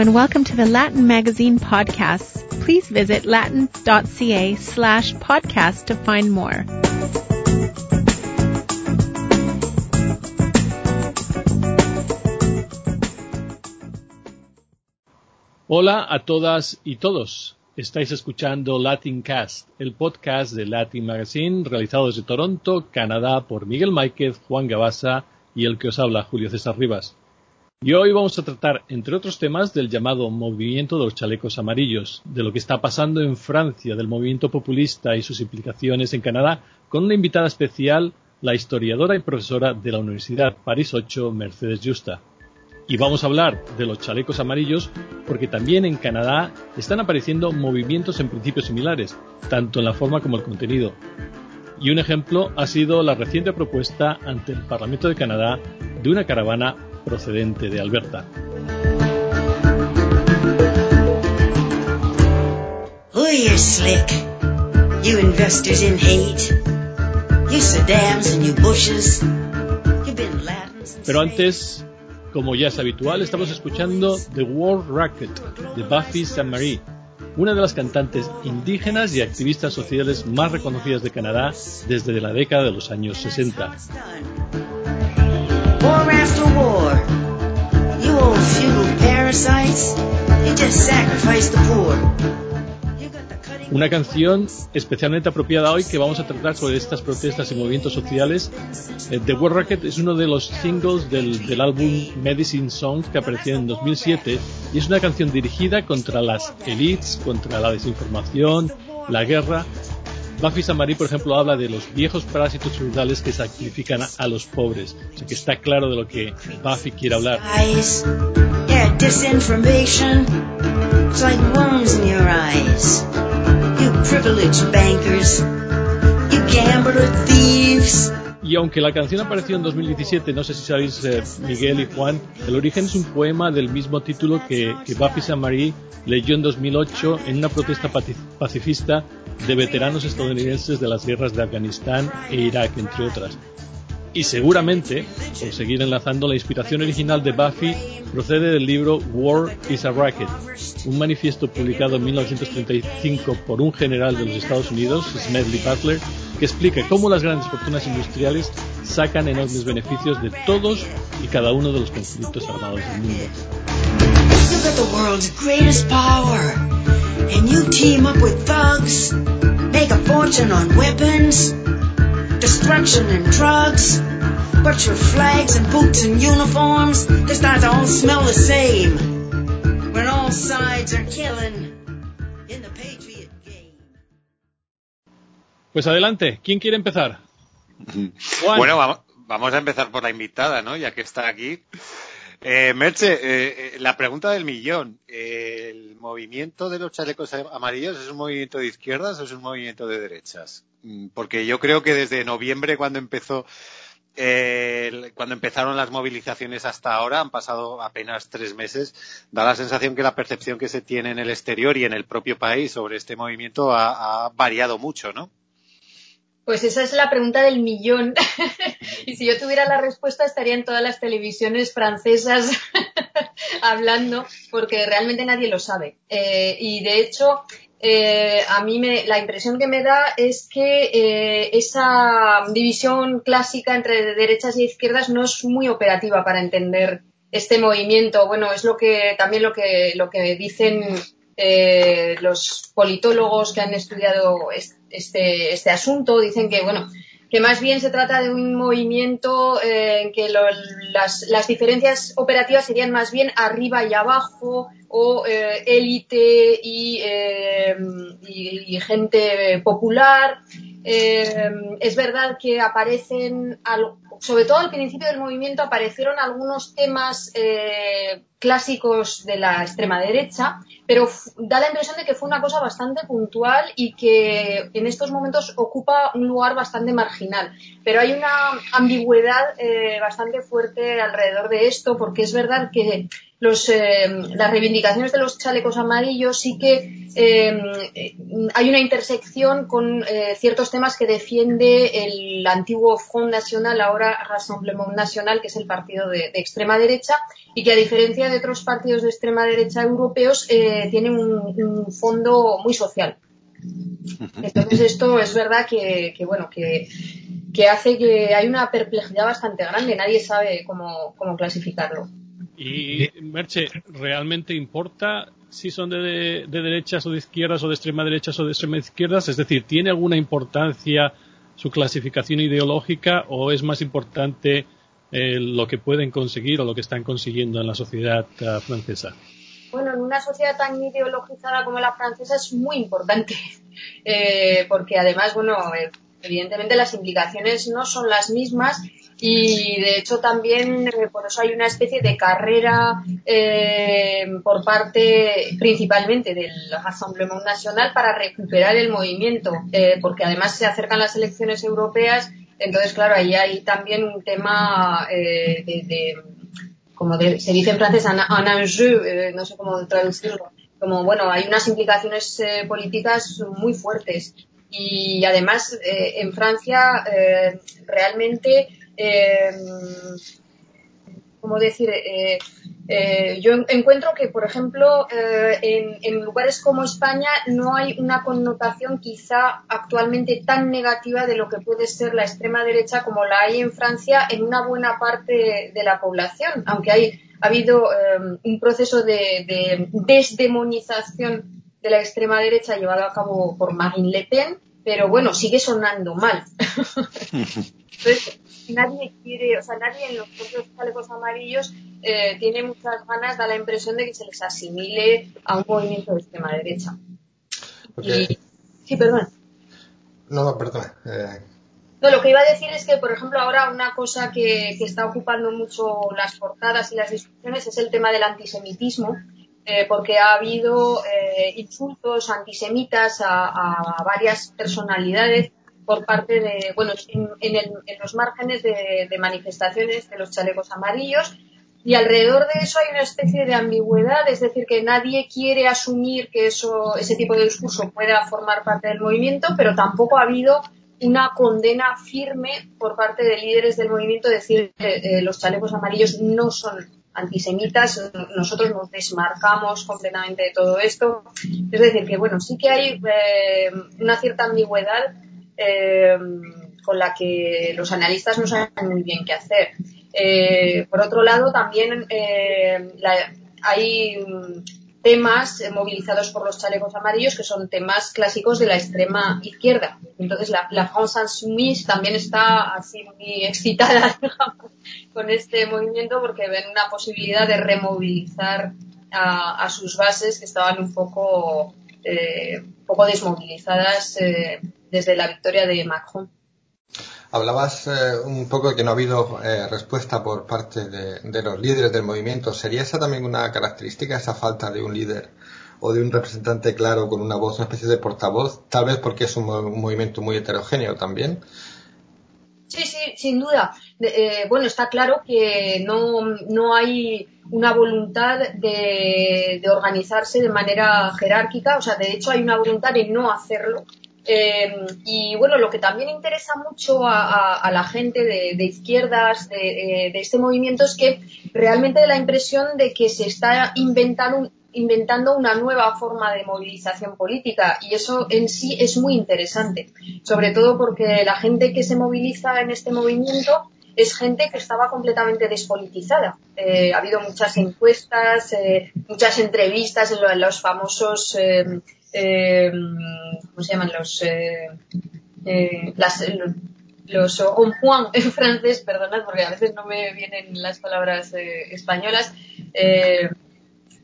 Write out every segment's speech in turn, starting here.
and welcome to the Latin Magazine podcasts. Please visit latin.ca slash podcast to find more. Hola a todas y todos. Estáis escuchando Latin Cast, el podcast de Latin Magazine realizado desde Toronto, Canadá por Miguel Máquez, Juan Gabasa y el que os habla, Julio César Rivas. Y hoy vamos a tratar, entre otros temas, del llamado movimiento de los chalecos amarillos, de lo que está pasando en Francia, del movimiento populista y sus implicaciones en Canadá, con una invitada especial, la historiadora y profesora de la Universidad París 8, Mercedes Justa. Y vamos a hablar de los chalecos amarillos porque también en Canadá están apareciendo movimientos en principios similares, tanto en la forma como el contenido. Y un ejemplo ha sido la reciente propuesta ante el Parlamento de Canadá de una caravana procedente de Alberta. Oh, you're slick. You investors in hate. You Saddams and you Bushes. You Bin Ladens. and Pero antes, como ya es habitual, estamos escuchando The World Racket de Buffy Sainte-Marie, una de las cantantes indígenas y activistas sociales más reconocidas de Canadá desde la década de los años 60. War after war. You old feudal parasites. You just sacrifice the poor. You got the cutting Una canción especialmente apropiada hoy que vamos a tratar sobre estas protestas y movimientos sociales. Eh, The World Racket es uno de los singles del, del álbum Medicine Songs que apareció en 2007 y es una canción dirigida contra las elites, contra la desinformación, la guerra. Buffy Samari, por ejemplo, habla de los viejos parásitos feudales que sacrifican a, a los pobres. O sea que está claro de lo que Buffy quiere hablar. Y aunque la canción apareció en 2017, no sé si sabéis, eh, Miguel y Juan, el origen es un poema del mismo título que, que Buffy Sainte-Marie leyó en 2008 en una protesta pacifista de veteranos estadounidenses de las guerras de Afganistán e Irak, entre otras. Y seguramente, por seguir enlazando, la inspiración original de Buffy procede del libro War is a Racket, un manifiesto publicado en 1935 por un general de los Estados Unidos, Smedley Butler, que explica cómo las grandes fortunas industriales sacan enormes beneficios de todos y cada uno de los conflictos armados del mundo. You got the world's greatest power. And you team up with thugs. Make a fortune on weapons. Destruction and drugs. But your flags and boots and uniforms, they start to all smell the same. When all sides are killing in the Patriot game. Pues adelante, ¿quién quiere empezar? Juan. Bueno, vamos, vamos a empezar por la invitada, ¿no? Ya que está aquí. Eh, Merche, eh, eh, la pregunta del millón. Eh, ¿El movimiento de los chalecos amarillos es un movimiento de izquierdas o es un movimiento de derechas? Mm, Porque yo creo que desde noviembre, cuando empezó, cuando empezaron las movilizaciones hasta ahora, han pasado apenas tres meses, da la sensación que la percepción que se tiene en el exterior y en el propio país sobre este movimiento ha variado mucho, ¿no? Pues esa es la pregunta del millón. y si yo tuviera la respuesta estaría en todas las televisiones francesas hablando, porque realmente nadie lo sabe. Eh, y de hecho, eh, a mí me, la impresión que me da es que eh, esa división clásica entre derechas y izquierdas no es muy operativa para entender este movimiento. Bueno, es lo que también lo que lo que dicen eh, los politólogos que han estudiado es- este, este asunto. Dicen que bueno que más bien se trata de un movimiento eh, en que las, las diferencias operativas serían más bien arriba y abajo o eh, élite eh, y- y gente popular. Eh, es verdad que aparecen, sobre todo al principio del movimiento, aparecieron algunos temas eh, clásicos de la extrema derecha, pero da la impresión de que fue una cosa bastante puntual y que en estos momentos ocupa un lugar bastante marginal. Pero hay una ambigüedad eh, bastante fuerte alrededor de esto, porque es verdad que los, eh, las reivindicaciones de los chalecos amarillos sí que eh, hay una intersección con eh, ciertos temas que defiende el antiguo Front National, ahora Rassemblement National, que es el partido de, extrema derecha, y que a diferencia de otros partidos de extrema derecha europeos, tiene un, fondo muy social. Entonces esto es verdad que, bueno, que, que, hace que hay una perplejidad bastante grande, nadie sabe cómo, cómo clasificarlo. Y, Merche, ¿realmente importa si son de, derechas o de izquierdas o de extrema derechas o de extrema izquierdas? Es decir, ¿tiene alguna importancia su clasificación ideológica o es más importante eh, lo que pueden conseguir o lo que están consiguiendo en la sociedad uh, francesa? Bueno, en una sociedad tan ideologizada como la francesa es muy importante, eh, porque además, bueno, eh, evidentemente las implicaciones no son las mismas y de hecho también eh, por eso hay una especie de carrera eh, por parte principalmente del Rassemblement Nacional para recuperar el movimiento, eh, porque además se acercan las elecciones europeas, entonces claro, ahí hay también un tema de, como se dice en francés, un, enjeu, no sé cómo traducirlo, como bueno, hay unas implicaciones políticas muy fuertes. Y además en Francia realmente eh, ¿cómo decir? Eh, eh, yo encuentro que, por ejemplo, en, lugares como España no hay una connotación quizá actualmente tan negativa de lo que puede ser la extrema derecha como la hay en Francia en una buena parte de, la población, aunque hay, ha habido un proceso de, desdemonización de la extrema derecha llevado a cabo por Marine Le Pen, pero bueno, sigue sonando mal. Entonces, nadie quiere, o sea, nadie en los propios chalecos amarillos eh, tiene muchas ganas, da la impresión de que se les asimile a un movimiento de extrema derecha. Sí, perdón. No, no, perdón. Eh. No, lo que iba a decir es que, por ejemplo, ahora una cosa que, está ocupando mucho las portadas y las discusiones es el tema del antisemitismo, eh, porque ha habido insultos antisemitas a, varias personalidades por parte de, bueno, en, los márgenes de, manifestaciones de los chalecos amarillos. Y alrededor de eso hay una especie de ambigüedad, es decir, que nadie quiere asumir que eso, ese tipo de discurso pueda formar parte del movimiento, pero tampoco ha habido una condena firme por parte de líderes del movimiento, decir que eh, los chalecos amarillos no son antisemitas, nosotros nos desmarcamos completamente de todo esto. Es decir, que bueno, sí que hay eh, una cierta ambigüedad eh, con la que los analistas no saben muy bien qué hacer. Eh, por otro lado, también eh, hay temas movilizados por los chalecos amarillos que son temas clásicos de la extrema izquierda. Entonces, la, la France Insoumise también está así muy excitada con este movimiento porque ven una posibilidad de removilizar a, a sus bases que estaban un poco, eh, poco desmovilizadas eh, desde la victoria de Macron. Hablabas eh, un poco de que no ha habido eh, respuesta por parte de, los líderes del movimiento. ¿Sería esa también una característica, esa falta de un líder o de un representante claro con una voz, una especie de portavoz? Tal vez porque es un, movimiento muy heterogéneo también. Sí, sí, sin duda. Eh, bueno, está claro que no, no hay una voluntad de, de, organizarse de manera jerárquica. O sea, de hecho hay una voluntad de no hacerlo. Eh, y bueno, lo que también interesa mucho a, la gente de, izquierdas eh, de, este movimiento es que realmente da la impresión de que se está inventando, inventando una nueva forma de movilización política y eso en sí es muy interesante, sobre todo porque la gente que se moviliza en este movimiento es gente que estaba completamente despolitizada. Eh, ha habido muchas encuestas, muchas entrevistas en, los famosos eh, ¿cómo se llaman? Los, eh, eh, las, los en francés, perdonad porque a veces no me vienen las palabras eh, españolas. Eh,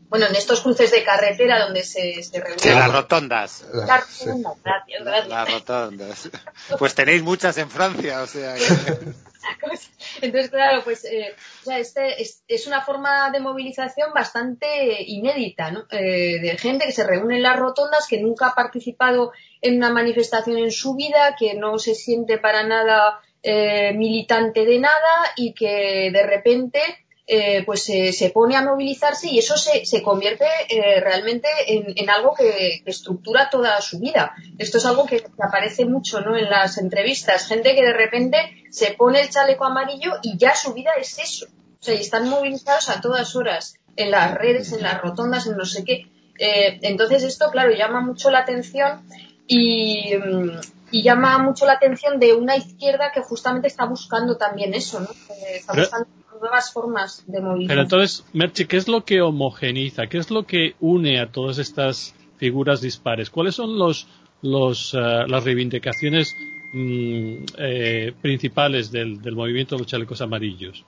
bueno, en estos cruces de carretera donde se, se reúnen. las rotondas. Las rotondas, gracias, gracias. Las rotondas. Pues tenéis muchas en Francia, o sea. Entonces, claro, pues eh, este es, una forma de movilización bastante inédita, ¿no? Eh, de gente que se reúne en las rotondas, que nunca ha participado en una manifestación en su vida, que no se siente para nada eh, militante de nada y que de repente eh, pues se pone a movilizarse y eso se, se convierte eh, realmente en, algo que, estructura toda su vida. Esto es algo que, aparece mucho ¿no? en las entrevistas. Gente que de repente se pone el chaleco amarillo y ya su vida es eso. O sea, y están movilizados a todas horas, en las redes, en las rotondas, en no sé qué. Eh, entonces esto, claro, llama mucho la atención y, mm, y, llama mucho la atención de una izquierda que justamente está buscando también eso, ¿no? está buscando nuevas formas de movilidad. Pero entonces, Merche, ¿qué es lo que homogeniza? ¿Qué es lo que une a todas estas figuras dispares? ¿Cuáles son los, los, eh, las reivindicaciones mm, eh, principales del, del, movimiento de los chalecos amarillos?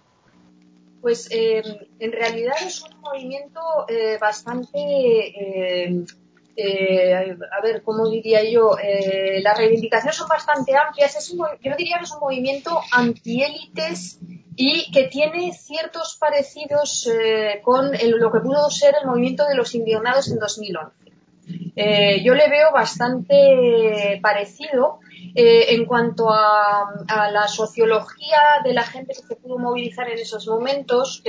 Pues eh, en realidad es un movimiento bastante eh, a ver, ¿cómo diría yo? Eh, las reivindicaciones son bastante amplias. Es yo diría que es un movimiento antiélites y que tiene ciertos parecidos eh, con lo que pudo ser el movimiento de los indignados en 2011. Eh, yo le veo bastante parecido eh, en cuanto a, la sociología de la gente que se pudo movilizar en esos momentos,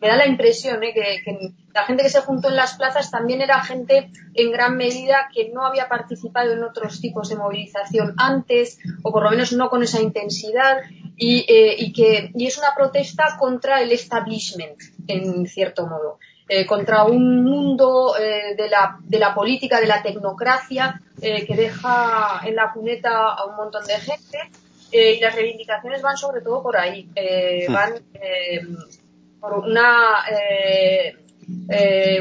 me da la impresión eh, que, la gente que se juntó en las plazas también era gente en gran medida que no había participado en otros tipos de movilización antes, o por lo menos no con esa intensidad, y, y que y es una protesta contra el establishment, en cierto modo. Eh, contra un mundo eh, de, la, de, la, política, de la tecnocracia, eh, que deja en la cuneta a un montón de gente. y las reivindicaciones van sobre todo por ahí. Hmm. Van por una,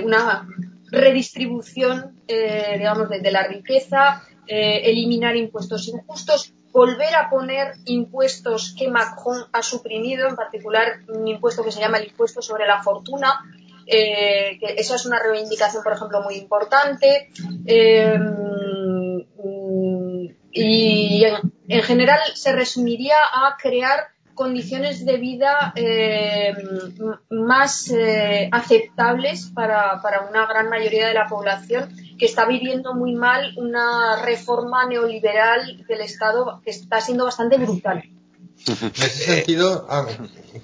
una redistribución, digamos, de, de, la riqueza, eliminar impuestos injustos, volver a poner impuestos que Macron ha suprimido, en particular un impuesto que se llama el impuesto sobre la fortuna, eh, que eso es una reivindicación, por ejemplo, muy importante. Eh, y en, general se resumiría a crear condiciones de vida eh, más aceptables para, para, una gran mayoría de la población que está viviendo muy mal una reforma neoliberal del Estado que está siendo bastante brutal. En ese sentido, ah,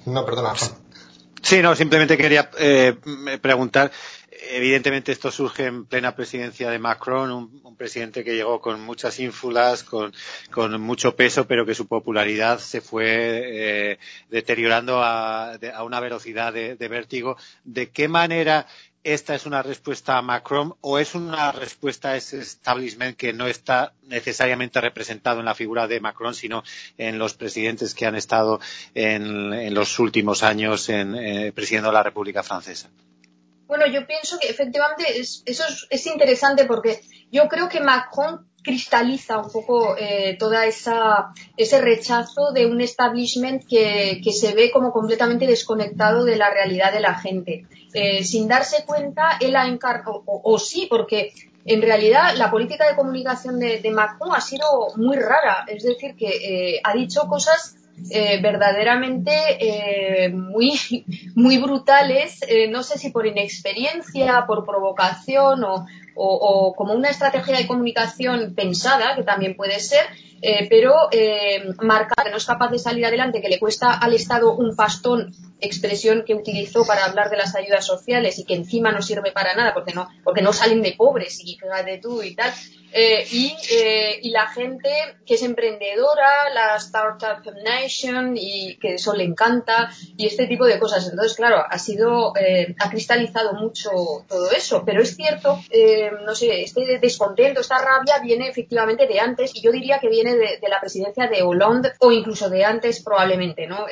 no, perdona. Sí, no, simplemente quería eh, preguntar. Evidentemente esto surge en plena presidencia de Macron, un, presidente que llegó con muchas ínfulas, con, mucho peso, pero que su popularidad se fue eh, deteriorando a, una velocidad de, vértigo. ¿De qué manera esta es una respuesta a Macron o es una respuesta a ese establishment que no está necesariamente representado en la figura de Macron, sino en los presidentes que han estado en, los últimos años en, eh, presidiendo la República Francesa? Bueno, yo pienso que efectivamente eso es, interesante porque yo creo que Macron cristaliza un poco eh, toda esa ese rechazo de un establishment que, se ve como completamente desconectado de la realidad de la gente. Eh, sin darse cuenta, él ha encargado, o, sí, porque en realidad la política de comunicación de, Macron ha sido muy rara, es decir, que eh, ha dicho cosas eh, verdaderamente muy, muy brutales, no sé si por inexperiencia, por provocación o, o, como una estrategia de comunicación pensada, que también puede ser, pero marcar que no es capaz de salir adelante, que le cuesta al Estado un pastón, expresión que utilizó para hablar de las ayudas sociales y que encima no sirve para nada porque no, porque no salen de pobres y de tú y tal. Eh, eh, y, la gente que es emprendedora, la Startup Nation y que eso le encanta y este tipo de cosas. Entonces, claro, ha sido, eh, ha cristalizado mucho todo eso, pero es cierto, no sé, este descontento, esta rabia viene efectivamente de antes y yo diría que viene de, de la presidencia de Hollande o incluso de antes probablemente, ¿no?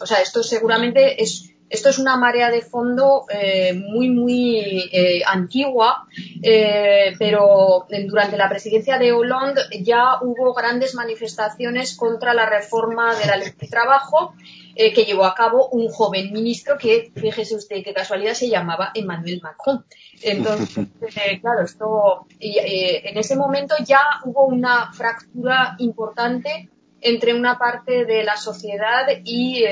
o sea, esto seguramente es esto es una marea de fondo eh, muy, muy eh, antigua, eh, pero durante la presidencia de Hollande ya hubo grandes manifestaciones contra la reforma de la ley de trabajo que llevó a cabo un joven ministro que, fíjese usted qué casualidad, se llamaba Emmanuel Macron. Entonces, claro, esto, en ese momento ya hubo una fractura importante entre una parte de la sociedad y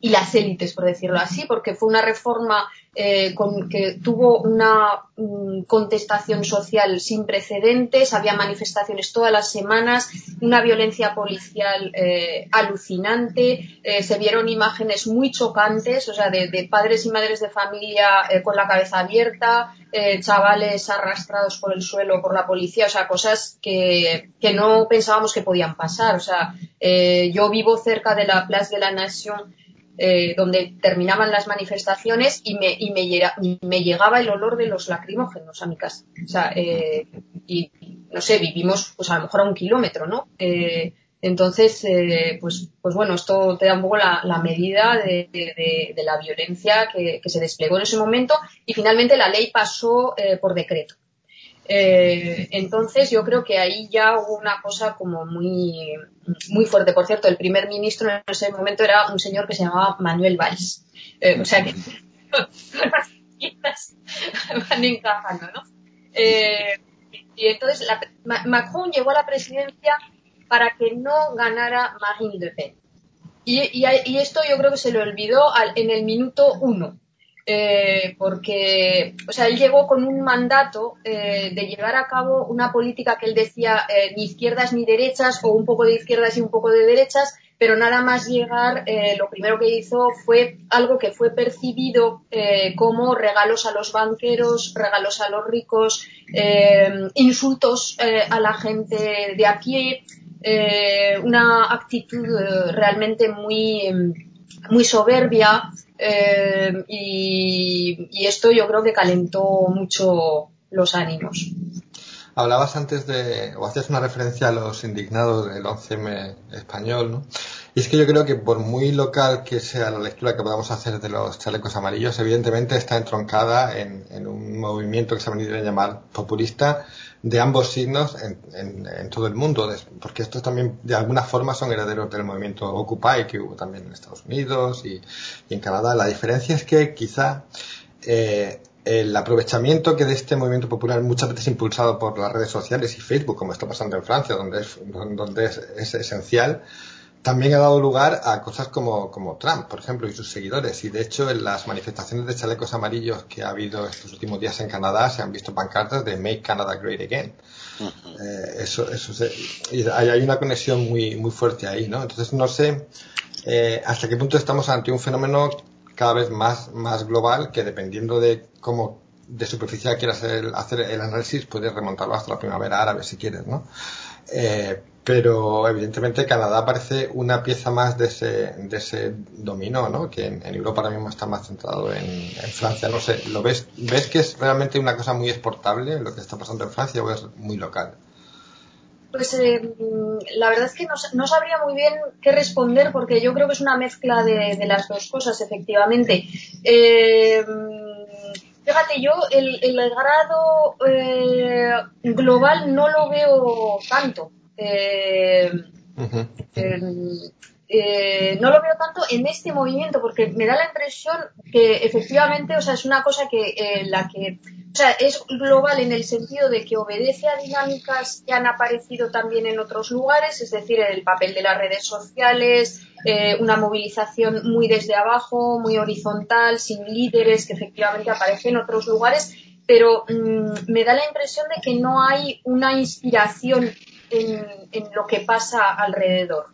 y las élites, por decirlo así, porque fue una reforma eh, con, que tuvo una mm, contestación social sin precedentes, había manifestaciones todas las semanas, una violencia policial eh, alucinante, eh, se vieron imágenes muy chocantes, o sea, de, padres y madres de familia con la cabeza abierta, chavales arrastrados por el suelo por la policía, o sea, cosas que, que no pensábamos que podían pasar. O sea, yo vivo cerca de la Plaza de la Nación eh, donde terminaban las manifestaciones y me, y me, llegaba el olor de los lacrimógenos a mi casa. O sea, eh, y no sé, vivimos pues a lo mejor a un kilómetro, ¿no? Eh, entonces, pues, pues bueno, esto te da un poco la, medida de, la violencia que, se desplegó en ese momento y finalmente la ley pasó por decreto. Eh, entonces yo creo que ahí ya hubo una cosa como muy, muy fuerte. Por cierto, el primer ministro en ese momento era un señor que se llamaba Manuel Valls. Eh, o sea que las van encajando, ¿no? Eh, y entonces Macron llegó a la presidencia para que no ganara Marine Le Pen. Y, y, esto yo creo que se lo olvidó en el minuto uno. Eh, porque, o sea, él llegó con un mandato eh, de llevar a cabo una política que él decía eh, ni izquierdas ni derechas o un poco de izquierdas y un poco de derechas, pero nada más llegar, lo primero que hizo fue algo que fue percibido como regalos a los banqueros, regalos a los ricos, insultos a la gente de a pie, una actitud realmente muy, muy soberbia. Eh, y, esto yo creo que calentó mucho los ánimos. Hablabas antes de, o hacías una referencia a los indignados del 11M español, ¿no? Y es que yo creo que por muy local que sea la lectura que podamos hacer de los chalecos amarillos, evidentemente está entroncada en, en un movimiento que se ha venido a llamar populista de ambos signos en, en, todo el mundo, porque estos también de alguna forma son herederos del movimiento Occupy que hubo también en Estados Unidos y, en Canadá. La diferencia es que quizá eh, el aprovechamiento que de este movimiento popular muchas veces impulsado por las redes sociales y Facebook, como está pasando en Francia, donde es, donde es esencial, también ha dado lugar a cosas como, como Trump, por ejemplo, y sus seguidores. Y de hecho, en las manifestaciones de chalecos amarillos que ha habido estos últimos días en Canadá, se han visto pancartas de Make Canada Great Again. Eh, eso, eso y hay, una conexión muy, muy fuerte ahí, ¿no? Entonces, no sé eh, hasta qué punto estamos ante un fenómeno cada vez más, más global que dependiendo de cómo de superficial quieras hacer, hacer el análisis, puedes remontarlo hasta la primavera árabe si quieres, ¿no? Eh, pero evidentemente Canadá parece una pieza más de ese, de ese dominó, ¿no? Que en, Europa ahora mismo está más centrado en, Francia. No sé, ¿lo ves, ves que es realmente una cosa muy exportable lo que está pasando en Francia o es muy local? Pues eh, la verdad es que no, sabría muy bien qué responder porque yo creo que es una mezcla de, las dos cosas, efectivamente. Eh, fíjate, yo el, grado eh, global no lo veo tanto. Eh, eh, no lo veo tanto en este movimiento porque me da la impresión que efectivamente, o sea, es una cosa que eh, la que, o sea, es global en el sentido de que obedece a dinámicas que han aparecido también en otros lugares, es decir, el papel de las redes sociales, una movilización muy desde abajo, muy horizontal, sin líderes que efectivamente aparecen en otros lugares, pero mm, me da la impresión de que no hay una inspiración en, lo que pasa alrededor,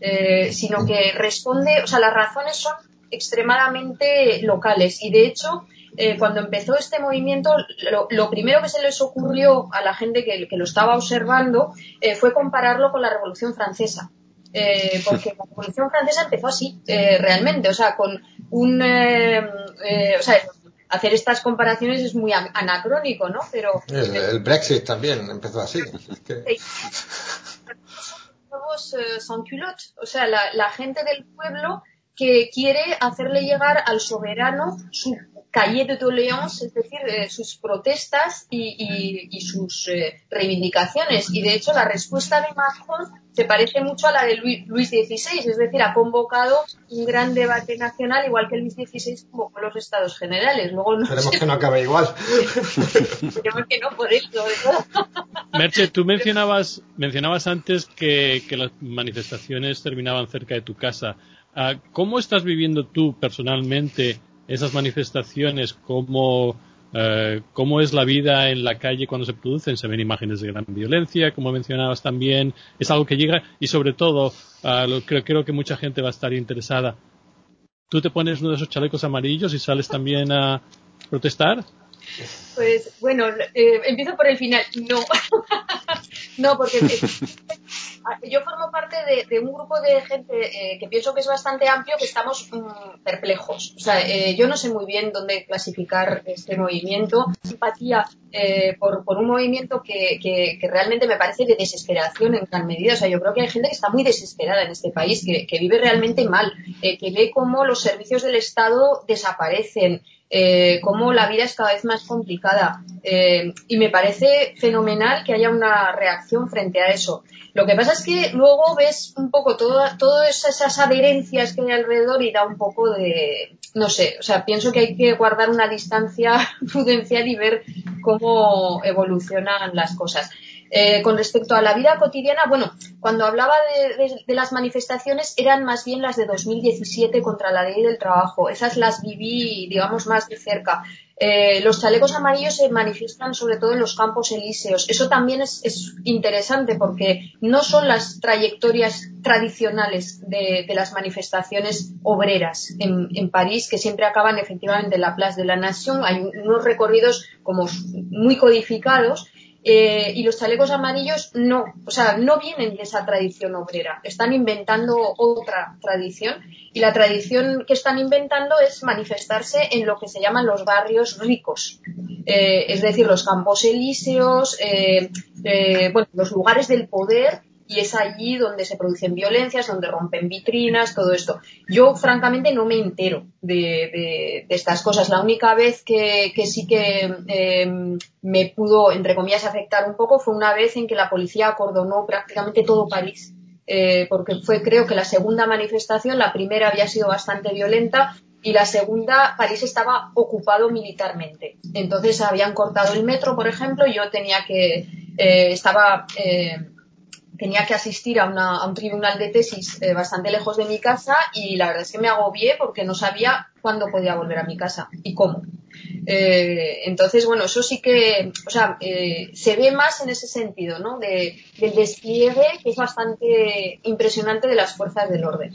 eh, sino que responde, o sea, las razones son extremadamente locales y de hecho eh, cuando empezó este movimiento lo, primero que se les ocurrió a la gente que, lo estaba observando eh, fue compararlo con la Revolución Francesa. porque la Revolución Francesa empezó así, realmente, o sea, con un, o sea, hacer estas comparaciones es muy anacrónico, ¿no? Pero el, Brexit también empezó así. o sea, la, gente del pueblo que quiere hacerle llegar al soberano su calle de doléance, es decir, eh, sus protestas y, sus eh, reivindicaciones. Y de hecho, la respuesta de Macron se parece mucho a la de Luis, XVI, es decir, ha convocado un gran debate nacional, igual que Luis XVI convocó los estados generales. Luego no Esperemos que no acabe igual. Esperemos que no, por eso. Merche, tú mencionabas, mencionabas antes que, las manifestaciones terminaban cerca de tu casa. Ah, ¿Cómo estás viviendo tú personalmente esas manifestaciones, cómo, eh, cómo es la vida en la calle cuando se producen, se ven imágenes de gran violencia, como mencionabas también, es algo que llega y sobre todo, ah, creo, creo que mucha gente va a estar interesada. ¿Tú te pones uno de esos chalecos amarillos y sales también a protestar? Pues bueno, eh, empiezo por el final. No, no, porque eh, yo formo parte de, un grupo de gente eh, que pienso que es bastante amplio, que estamos mm, perplejos. O sea, yo no sé muy bien dónde clasificar este movimiento. Simpatía por, por, un movimiento que, que, realmente me parece de desesperación en gran medida. O sea, yo creo que hay gente que está muy desesperada en este país, que, que vive realmente mal, que ve cómo los servicios del Estado desaparecen, eh, cómo la vida es cada vez más complicada. Eh, y me parece fenomenal que haya una reacción frente a eso. Lo que pasa es que luego ves un poco todas esas adherencias que hay alrededor y da un poco de, no sé, o sea, pienso que hay que guardar una distancia prudencial y ver cómo evolucionan las cosas. Eh, con respecto a la vida cotidiana, bueno, cuando hablaba de, las manifestaciones eran más bien las de 2017 contra la ley del trabajo. Esas las viví, digamos, más de cerca. Eh, los chalecos amarillos se manifiestan sobre todo en los campos elíseos. Eso también es, interesante porque no son las trayectorias tradicionales de, las manifestaciones obreras en, en, París que siempre acaban efectivamente en la Place de la Nation. Hay unos recorridos como muy codificados eh, y los chalecos amarillos no, o sea, no vienen de esa tradición obrera, están inventando otra tradición. Y la tradición que están inventando es manifestarse en lo que se llaman los barrios ricos, eh, es decir, los campos elíseos, eh, bueno, los lugares del poder y es allí donde se producen violencias, donde rompen vitrinas, todo esto. Yo, francamente, no me entero de, estas cosas. La única vez que, sí que em, me pudo, entre comillas, afectar un poco fue una vez en que la policía acordonó prácticamente todo París. Eh, porque fue, creo que la segunda manifestación, la primera había sido bastante violenta y la segunda, París estaba ocupado militarmente. Entonces habían cortado el metro, por ejemplo, yo tenía que, eh, estaba, eh, tenía que asistir a, un tribunal de tesis eh, bastante lejos de mi casa y la verdad es que me agobié porque no sabía cuándo podía volver a mi casa y cómo. Eh, entonces, bueno, eso sí que, o sea, eh, se ve más en ese sentido, ¿no? De, del despliegue que es bastante impresionante de las fuerzas del orden.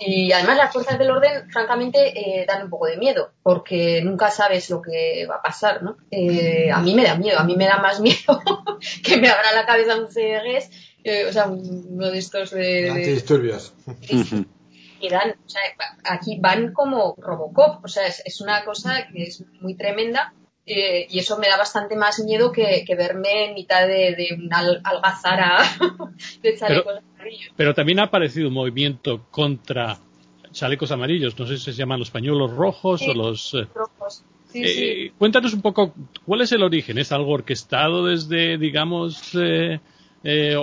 Y además las fuerzas del orden, francamente, dan un poco de miedo, porque nunca sabes lo que va a pasar, ¿no? a mí me da miedo, a mí me da más miedo que me abra la cabeza un CEGES, eh, o sea, uno de estos de... Antidisturbios. Y dan, o sea, aquí van como Robocop, o sea, es, una cosa que es muy tremenda eh, y eso me da bastante más miedo que, verme en mitad de, de una algazara de chalecos. Pero también ha aparecido un movimiento contra chalecos amarillos, no sé si se llaman los pañuelos rojos o los... Eh, rojos. Eh, cuéntanos un poco cuál es el origen. ¿Es algo orquestado desde, digamos, eh, eh,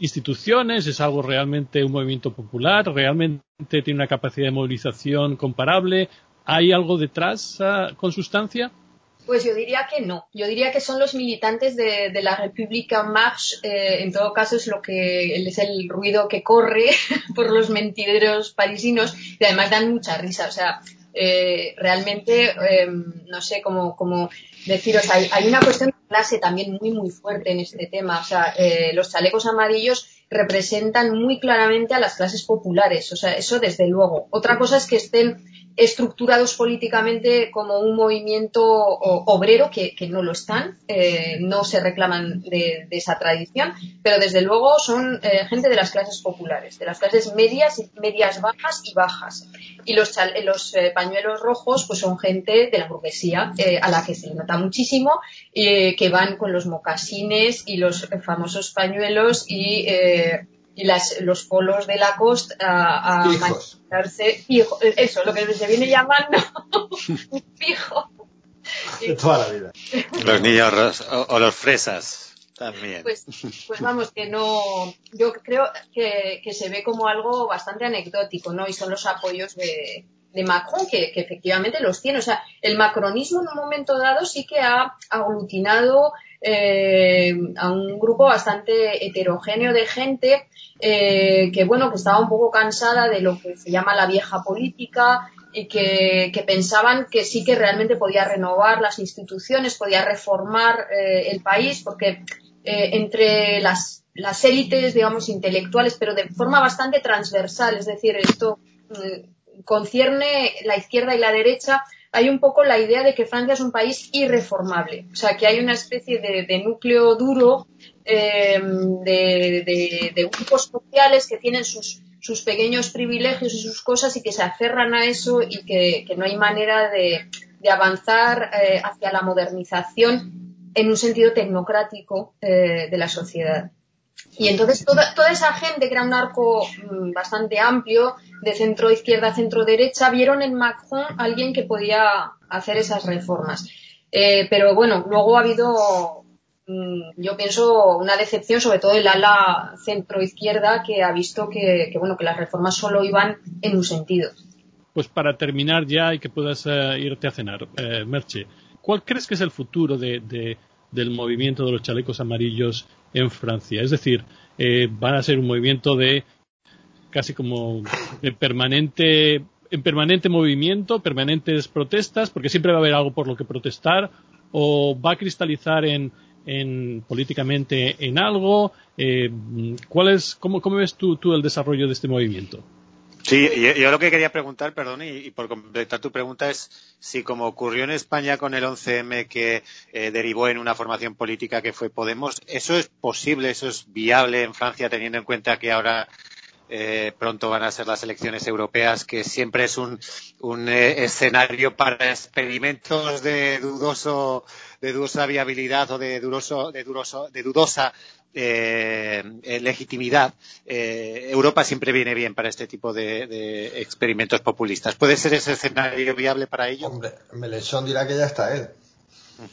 instituciones? ¿Es algo realmente un movimiento popular? ¿Realmente tiene una capacidad de movilización comparable? ¿Hay algo detrás ah, con sustancia? Pues yo diría que no. Yo diría que son los militantes de, la República Marche. en todo caso, es lo que es el ruido que corre por los mentideros parisinos y además dan mucha risa. O sea, eh, realmente, em, no sé cómo, cómo deciros, hay, hay, una cuestión de clase también muy, muy fuerte en este tema. O sea, eh, los chalecos amarillos representan muy claramente a las clases populares. O sea, eso desde luego. Otra cosa es que estén estructurados políticamente como un movimiento obrero, que, no lo están, eh, no se reclaman de, esa tradición, pero desde luego son eh, gente de las clases populares, de las clases medias, medias bajas y bajas. Y los, los eh, pañuelos rojos pues son gente de la burguesía, a la que se le nota muchísimo, que van con los mocasines y los famosos pañuelos y y las, los polos de la costa a, manifestarse eso, lo que se viene llamando un fijo. De toda la vida. Los niños o, los fresas también. Pues, pues vamos, que no, yo creo que, que, se ve como algo bastante anecdótico, ¿no? Y son los apoyos de, de Macron, que, que, efectivamente los tiene. O sea, el macronismo en un momento dado sí que ha aglutinado eh, a un grupo bastante heterogéneo de gente eh, que bueno que estaba un poco cansada de lo que se llama la vieja política y que, pensaban que sí que realmente podía renovar las instituciones, podía reformar eh, el país, porque entre las, las élites, digamos, intelectuales, pero de forma bastante transversal, es decir, esto mm, concierne la izquierda y la derecha, hay un poco la idea de que Francia es un país irreformable, o sea, que hay una especie de, núcleo duro em, de, grupos sociales que tienen sus, pequeños privilegios y sus cosas y que se aferran a eso y que, no hay manera de, avanzar eh, hacia la modernización en un sentido tecnocrático eh, de la sociedad. Y entonces toda, toda esa gente, que era un arco mm, bastante amplio, de centro izquierda, centro derecha, vieron en Macron alguien que podía hacer esas reformas. Eh, pero bueno, luego ha habido, mm, yo pienso, una decepción, sobre todo el ala centro izquierda, que ha visto que, bueno, que las reformas solo iban en un sentido. Pues para terminar ya y que puedas eh, irte a cenar, eh, Merche, ¿cuál crees que es el futuro de, del movimiento de los chalecos amarillos en Francia. Es decir, eh, van a ser un movimiento de casi como de permanente en permanente movimiento, permanentes protestas, porque siempre va a haber algo por lo que protestar, o va a cristalizar en, en políticamente en algo. Eh, ¿Cuál es, cómo, cómo ves tú, tú el desarrollo de este movimiento? Sí, yo, lo que quería preguntar, perdón, y, por completar tu pregunta es si como ocurrió en España con el 11M que eh, derivó en una formación política que fue Podemos, ¿eso es posible, eso es viable en Francia teniendo en cuenta que ahora eh, pronto van a ser las elecciones europeas, que siempre es un, eh, escenario para experimentos de dudoso de dudosa viabilidad o de dudoso de dudoso de dudosa eh, legitimidad, eh, Europa siempre viene bien para este tipo de, experimentos populistas. ¿Puede ser ese escenario viable para ello? Hombre, Melechón dirá que ya está él.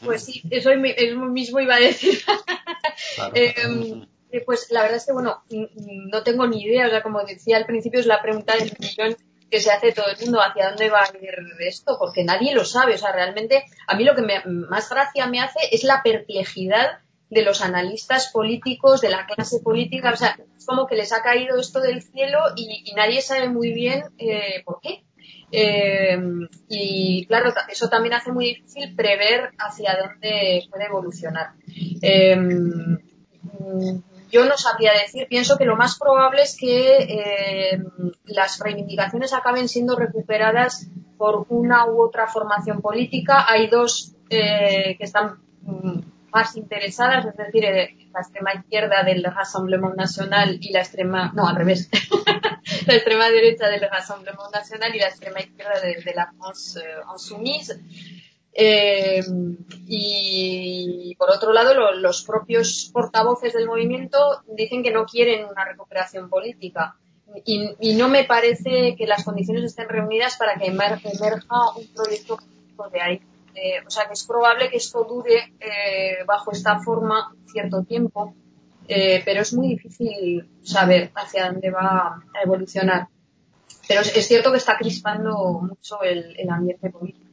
Pues sí, eso mismo iba a decir. Em, eh, pues la verdad es que, bueno, no tengo ni idea. O sea, como decía al principio, es la pregunta del millón que se hace todo el mundo hacia dónde va a ir esto, porque nadie lo sabe. O sea, realmente a mí lo que más gracia me hace es la perplejidad de los analistas políticos, de la clase política. O sea, es como que les ha caído esto del cielo y, nadie sabe muy bien eh, por qué. Eh, y claro, eso también hace muy difícil prever hacia dónde puede evolucionar. Eh, yo no sabría decir, pienso que lo más probable es que las reivindicaciones acaben siendo recuperadas por una u otra formación política. Hay dos que están mm, más interesadas, es decir, eh, la extrema izquierda del Rassemblement Nacional y la extrema, no, al revés, la extrema derecha del Rassemblement Nacional y la extrema izquierda de, la France eh, Insoumise. Eh, y por otro lado, los propios portavoces del movimiento dicen que no quieren una recuperación política. Y, no me parece que las condiciones estén reunidas para que emerja un proyecto político de ahí. Eh, o sea que es probable que esto dure eh, bajo esta forma cierto tiempo, eh, pero es muy difícil saber hacia dónde va a evolucionar. Pero es, cierto que está crispando mucho el, ambiente político.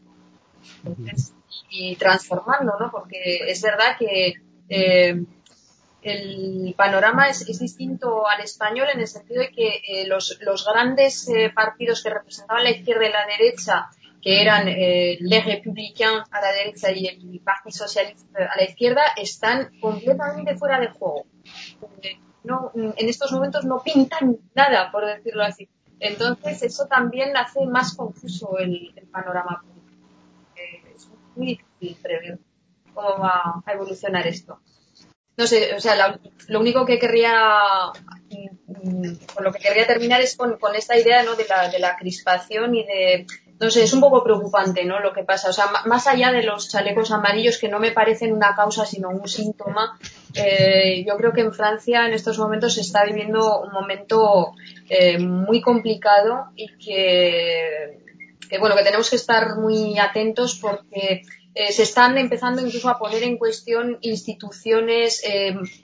y transformando, ¿no? Porque es verdad que el panorama es, distinto al español en el sentido de que los, grandes partidos que representaban la izquierda y la derecha que eran eh, les républicains a la derecha y el Partido Socialista a la izquierda, están completamente fuera de juego. No, en estos momentos no pintan nada, por decirlo así. Entonces, eso también hace más confuso el, panorama eh, es muy difícil prever cómo va a evolucionar esto. No sé, o sea, lo único que querría, mm, mm, con lo que querría terminar es con, con esta idea ¿no? de, la, de la crispación y de sé, es un poco preocupante, ¿no? Lo que pasa. O sea, más allá de los chalecos amarillos que no me parecen una causa sino un síntoma, eh, yo creo que en Francia en estos momentos se está viviendo un momento eh, muy complicado y que, bueno, que tenemos que estar muy atentos porque eh, se están empezando incluso a poner en cuestión instituciones.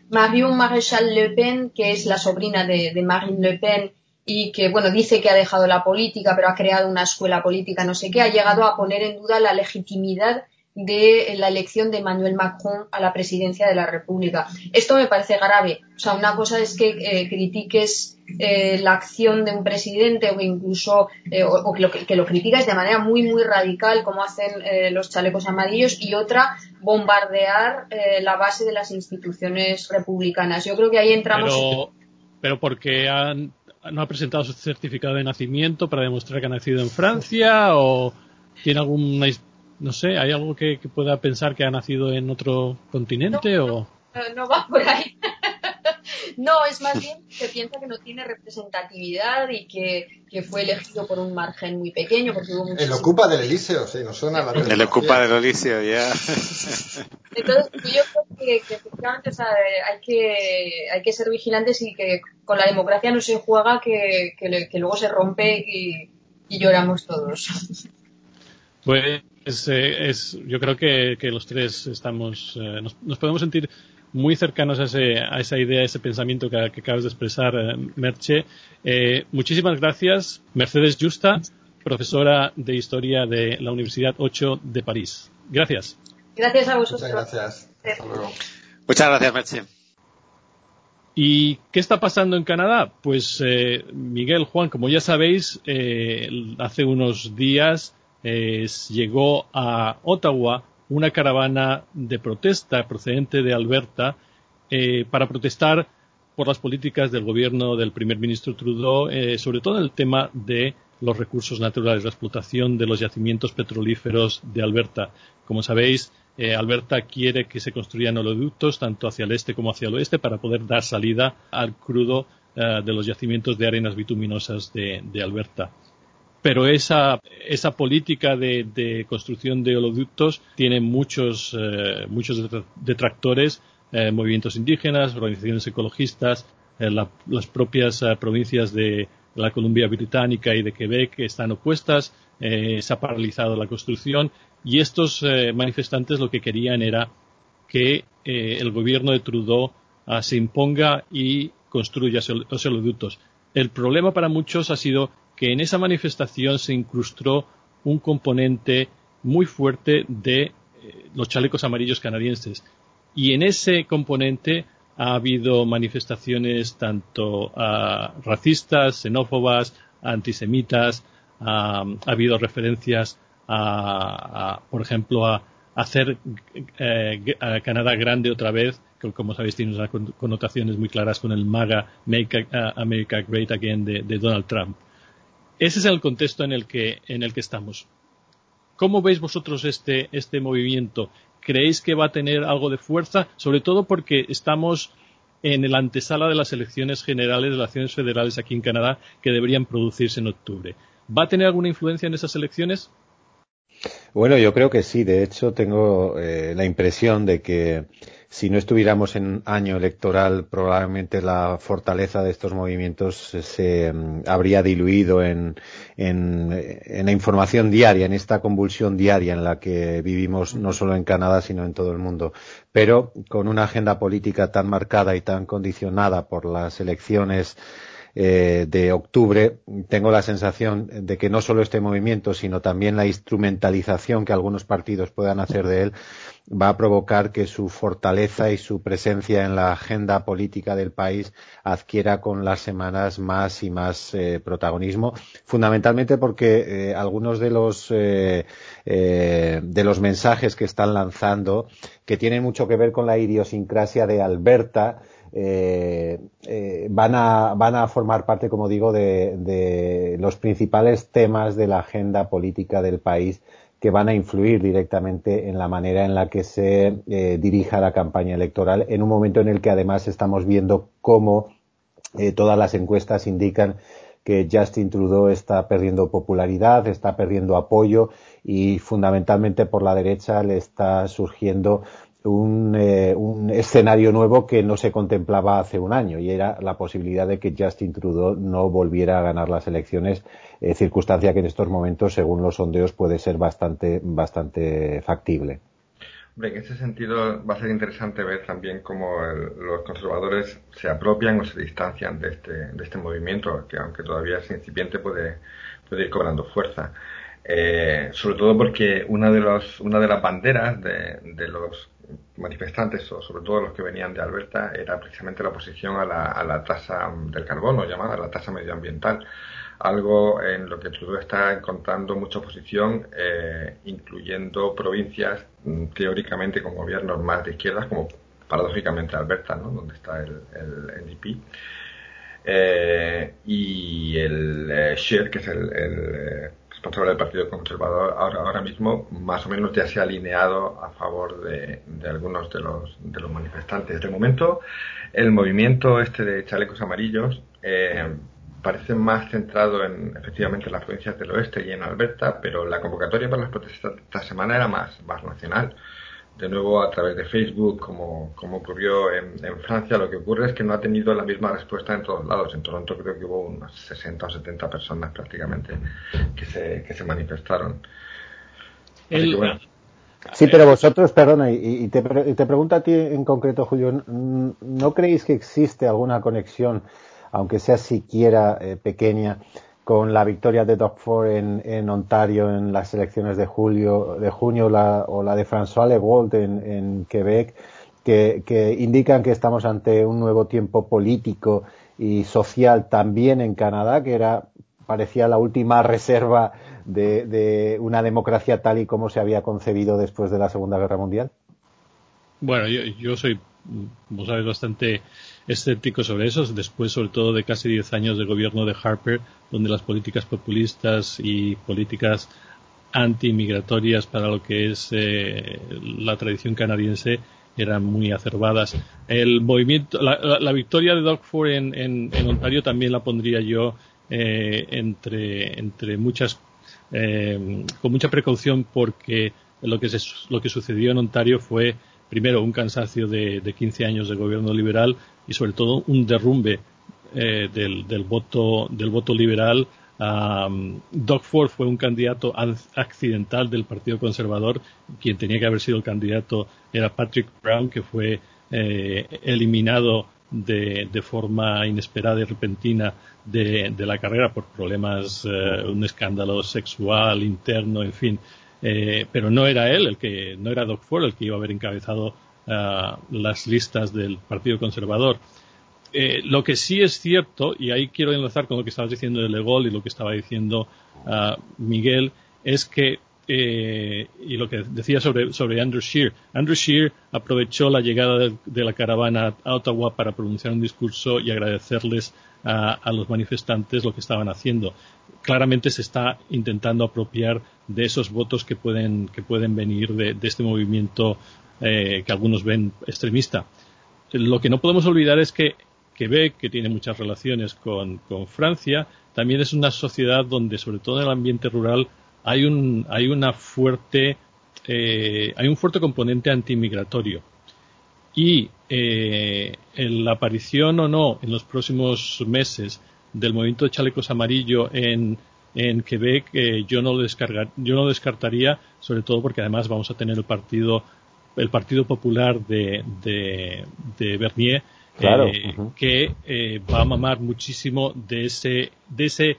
Marion Maréchal Le Pen, que es la sobrina de Marine Le Pen, y que, bueno, dice que ha dejado la política, pero ha creado una escuela política, no sé qué, ha llegado a poner en duda la legitimidad de la elección de Emmanuel Macron a la presidencia de la República. Esto me parece grave. O sea, una cosa es que eh, critiques eh, la acción de un presidente o incluso eh, o, que, lo, que, lo, criticas de manera muy muy radical como hacen los chalecos amarillos y otra bombardear la base de las instituciones republicanas. Yo creo que ahí entramos. Pero, pero porque han, no ha presentado su certificado de nacimiento para demostrar que ha nacido en Francia o tiene alguna no sé, ¿hay algo que, pueda pensar que ha nacido en otro continente no, o...? No, va por ahí. No, es más bien que piensa que no tiene representatividad y que, fue elegido por un margen muy pequeño. Porque hubo El ocupa del Elíseo, sí, nos suena la El ocupa del Elíseo, ya. Entonces, yo creo que, efectivamente hay, que, hay que ser vigilantes y que con la democracia no se juega que, que, luego se rompe y, y lloramos todos. Pues eh, es, yo creo que, los tres estamos, eh, nos, podemos sentir muy cercanos a, esa idea, a ese pensamiento que, acabas de expresar, eh, Merche. muchísimas gracias, Mercedes Justa, profesora de Historia de la Universidad 8 de París. Gracias. Gracias a vosotros. Muchas gracias. Hasta luego. Muchas gracias, Merche. ¿Y qué está pasando en Canadá? Pues Miguel, Juan, como ya sabéis, hace unos días llegó a Ottawa una caravana de protesta procedente de Alberta eh, para protestar por las políticas del gobierno del primer ministro Trudeau, eh, sobre todo en el tema de los recursos naturales, la explotación de los yacimientos petrolíferos de Alberta. Como sabéis, eh, Alberta quiere que se construyan oleoductos tanto hacia el este como hacia el oeste para poder dar salida al crudo de los yacimientos de arenas bituminosas de Alberta pero esa, esa política de, construcción de oleoductos tiene muchos, eh, muchos detractores, eh, movimientos indígenas, organizaciones ecologistas, eh, las propias provincias de la Columbia Británica y de Quebec están opuestas, se ha paralizado la construcción y estos manifestantes lo que querían era que el gobierno de Trudeau ah, se imponga y construya los oleoductos. El problema para muchos ha sido que en esa manifestación se incrustó un componente muy fuerte de eh, los chalecos amarillos canadienses. Y en ese componente ha habido manifestaciones tanto ah, racistas, xenófobas, antisemitas, ha habido referencias a, por ejemplo, a, hacer eh, Canadá grande otra vez, que como sabéis tiene unas connotaciones muy claras con el MAGA, Make America Great Again de Donald Trump. Ese es el contexto en el que, en el que estamos. ¿Cómo veis vosotros este, este movimiento? ¿Creéis que va a tener algo de fuerza? Sobre todo porque estamos en el antesala de las elecciones generales de las elecciones federales aquí en Canadá que deberían producirse en octubre. ¿Va a tener alguna influencia en esas elecciones? Bueno, yo creo que sí. De hecho, tengo eh, la impresión de que si no estuviéramos en año electoral, probablemente la fortaleza de estos movimientos se mm, habría diluido en, la información diaria, en esta convulsión diaria en la que vivimos no solo en Canadá, sino en todo el mundo. Pero con una agenda política tan marcada y tan condicionada por las elecciones eh, de octubre, tengo la sensación de que no solo este movimiento, sino también la instrumentalización que algunos partidos puedan hacer de él, va a provocar que su fortaleza y su presencia en la agenda política del país adquiera con las semanas más y más eh, protagonismo, fundamentalmente porque eh, algunos de los eh, de los mensajes que están lanzando, que tienen mucho que ver con la idiosincrasia de Alberta, van, a, van a formar parte, como digo, de, de los principales temas de la agenda política del país que van a influir directamente en la manera en la que se eh, dirija la campaña electoral en un momento en el que además estamos viendo cómo eh, todas las encuestas indican que Justin Trudeau está perdiendo popularidad, está perdiendo apoyo y fundamentalmente por la derecha le está surgiendo un, eh, un, escenario nuevo que no se contemplaba hace un año y era la posibilidad de que Justin Trudeau no volviera a ganar las elecciones, eh, circunstancia que en estos momentos, según los sondeos, puede ser bastante, bastante factible. en ese sentido va a ser interesante ver también cómo los conservadores se apropian o se distancian de este, de este movimiento, que aunque todavía es incipiente puede, puede ir cobrando fuerza. Eh, sobre todo porque una de, los, una de las banderas de, los manifestantes, o sobre todo los que venían de Alberta, era precisamente la oposición a la, a la tasa del carbono, llamada la tasa medioambiental. Algo en lo que Trudeau está encontrando mucha oposición, eh, incluyendo provincias mm, teóricamente con gobiernos más de izquierdas, como paradójicamente Alberta, ¿no? donde está el, el NDP. Eh, y el eh, que es el, el responsable del Partido Conservador, ahora, ahora mismo más o menos ya se ha alineado a favor de, de algunos de los, de los manifestantes. De momento, el movimiento este de chalecos amarillos eh, parece más centrado en efectivamente en las provincias del oeste y en Alberta, pero la convocatoria para las protestas esta semana era más, más nacional de nuevo a través de Facebook, como, como ocurrió en, Francia, lo que ocurre es que no ha tenido la misma respuesta en todos lados. En Toronto creo que hubo unas 60 o 70 personas prácticamente que se, que se manifestaron. Sí, pero vosotros, perdona, y, te, te pregunto a ti en concreto, Julio, ¿no creéis que existe alguna conexión, aunque sea siquiera eh, pequeña, con la victoria de Doug Ford en, Ontario en las elecciones de julio, de junio o la de François Legault en, en Quebec, que, indican que estamos ante un nuevo tiempo político y social también en Canadá, que era parecía la última reserva de, una democracia tal y como se había concebido después de la Segunda Guerra Mundial? Bueno, yo, yo soy, vos sabes, bastante escéptico sobre eso, después sobre todo de casi 10 años de gobierno de Harper, donde las políticas populistas y políticas anti-migratorias para lo que es eh, la tradición canadiense eran muy acerbadas. El movimiento, la, victoria de Doug Ford en, en, Ontario también la pondría yo eh, entre, entre muchas, eh, con mucha precaución porque lo que, se, lo que sucedió en Ontario fue primero un cansancio de, de 15 años de gobierno liberal y sobre todo un derrumbe eh, del, voto del voto liberal. Doug Ford fue un candidato accidental del Partido Conservador. Quien tenía que haber sido el candidato era Patrick Brown, que fue eh, eliminado de, de, forma inesperada y repentina de, de la carrera por problemas, eh, un escándalo sexual interno, en fin. Eh, pero no era él el que, no era Doug Ford el que iba a haber encabezado las listas del Partido Conservador. Eh, lo que sí es cierto, y ahí quiero enlazar con lo que estabas diciendo de Legol y lo que estaba diciendo uh, Miguel, es que, eh, y lo que decía sobre, sobre Andrew Shear, Andrew Shear aprovechó la llegada de, la caravana a Ottawa para pronunciar un discurso y agradecerles a, a, los manifestantes lo que estaban haciendo. Claramente se está intentando apropiar de esos votos que pueden, que pueden venir de, este movimiento eh, que algunos ven extremista. Lo que no podemos olvidar es que Quebec, que tiene muchas relaciones con, con Francia, también es una sociedad donde, sobre todo en el ambiente rural, hay un, hay una fuerte, eh, hay un fuerte componente antimigratorio. Y eh, la aparición o no en los próximos meses del movimiento de chalecos amarillo en, en Quebec, eh, yo, no lo yo no descartaría, sobre todo porque además vamos a tener el partido el Partido Popular de, de, Bernier, eh, que eh, va a mamar muchísimo de ese, de ese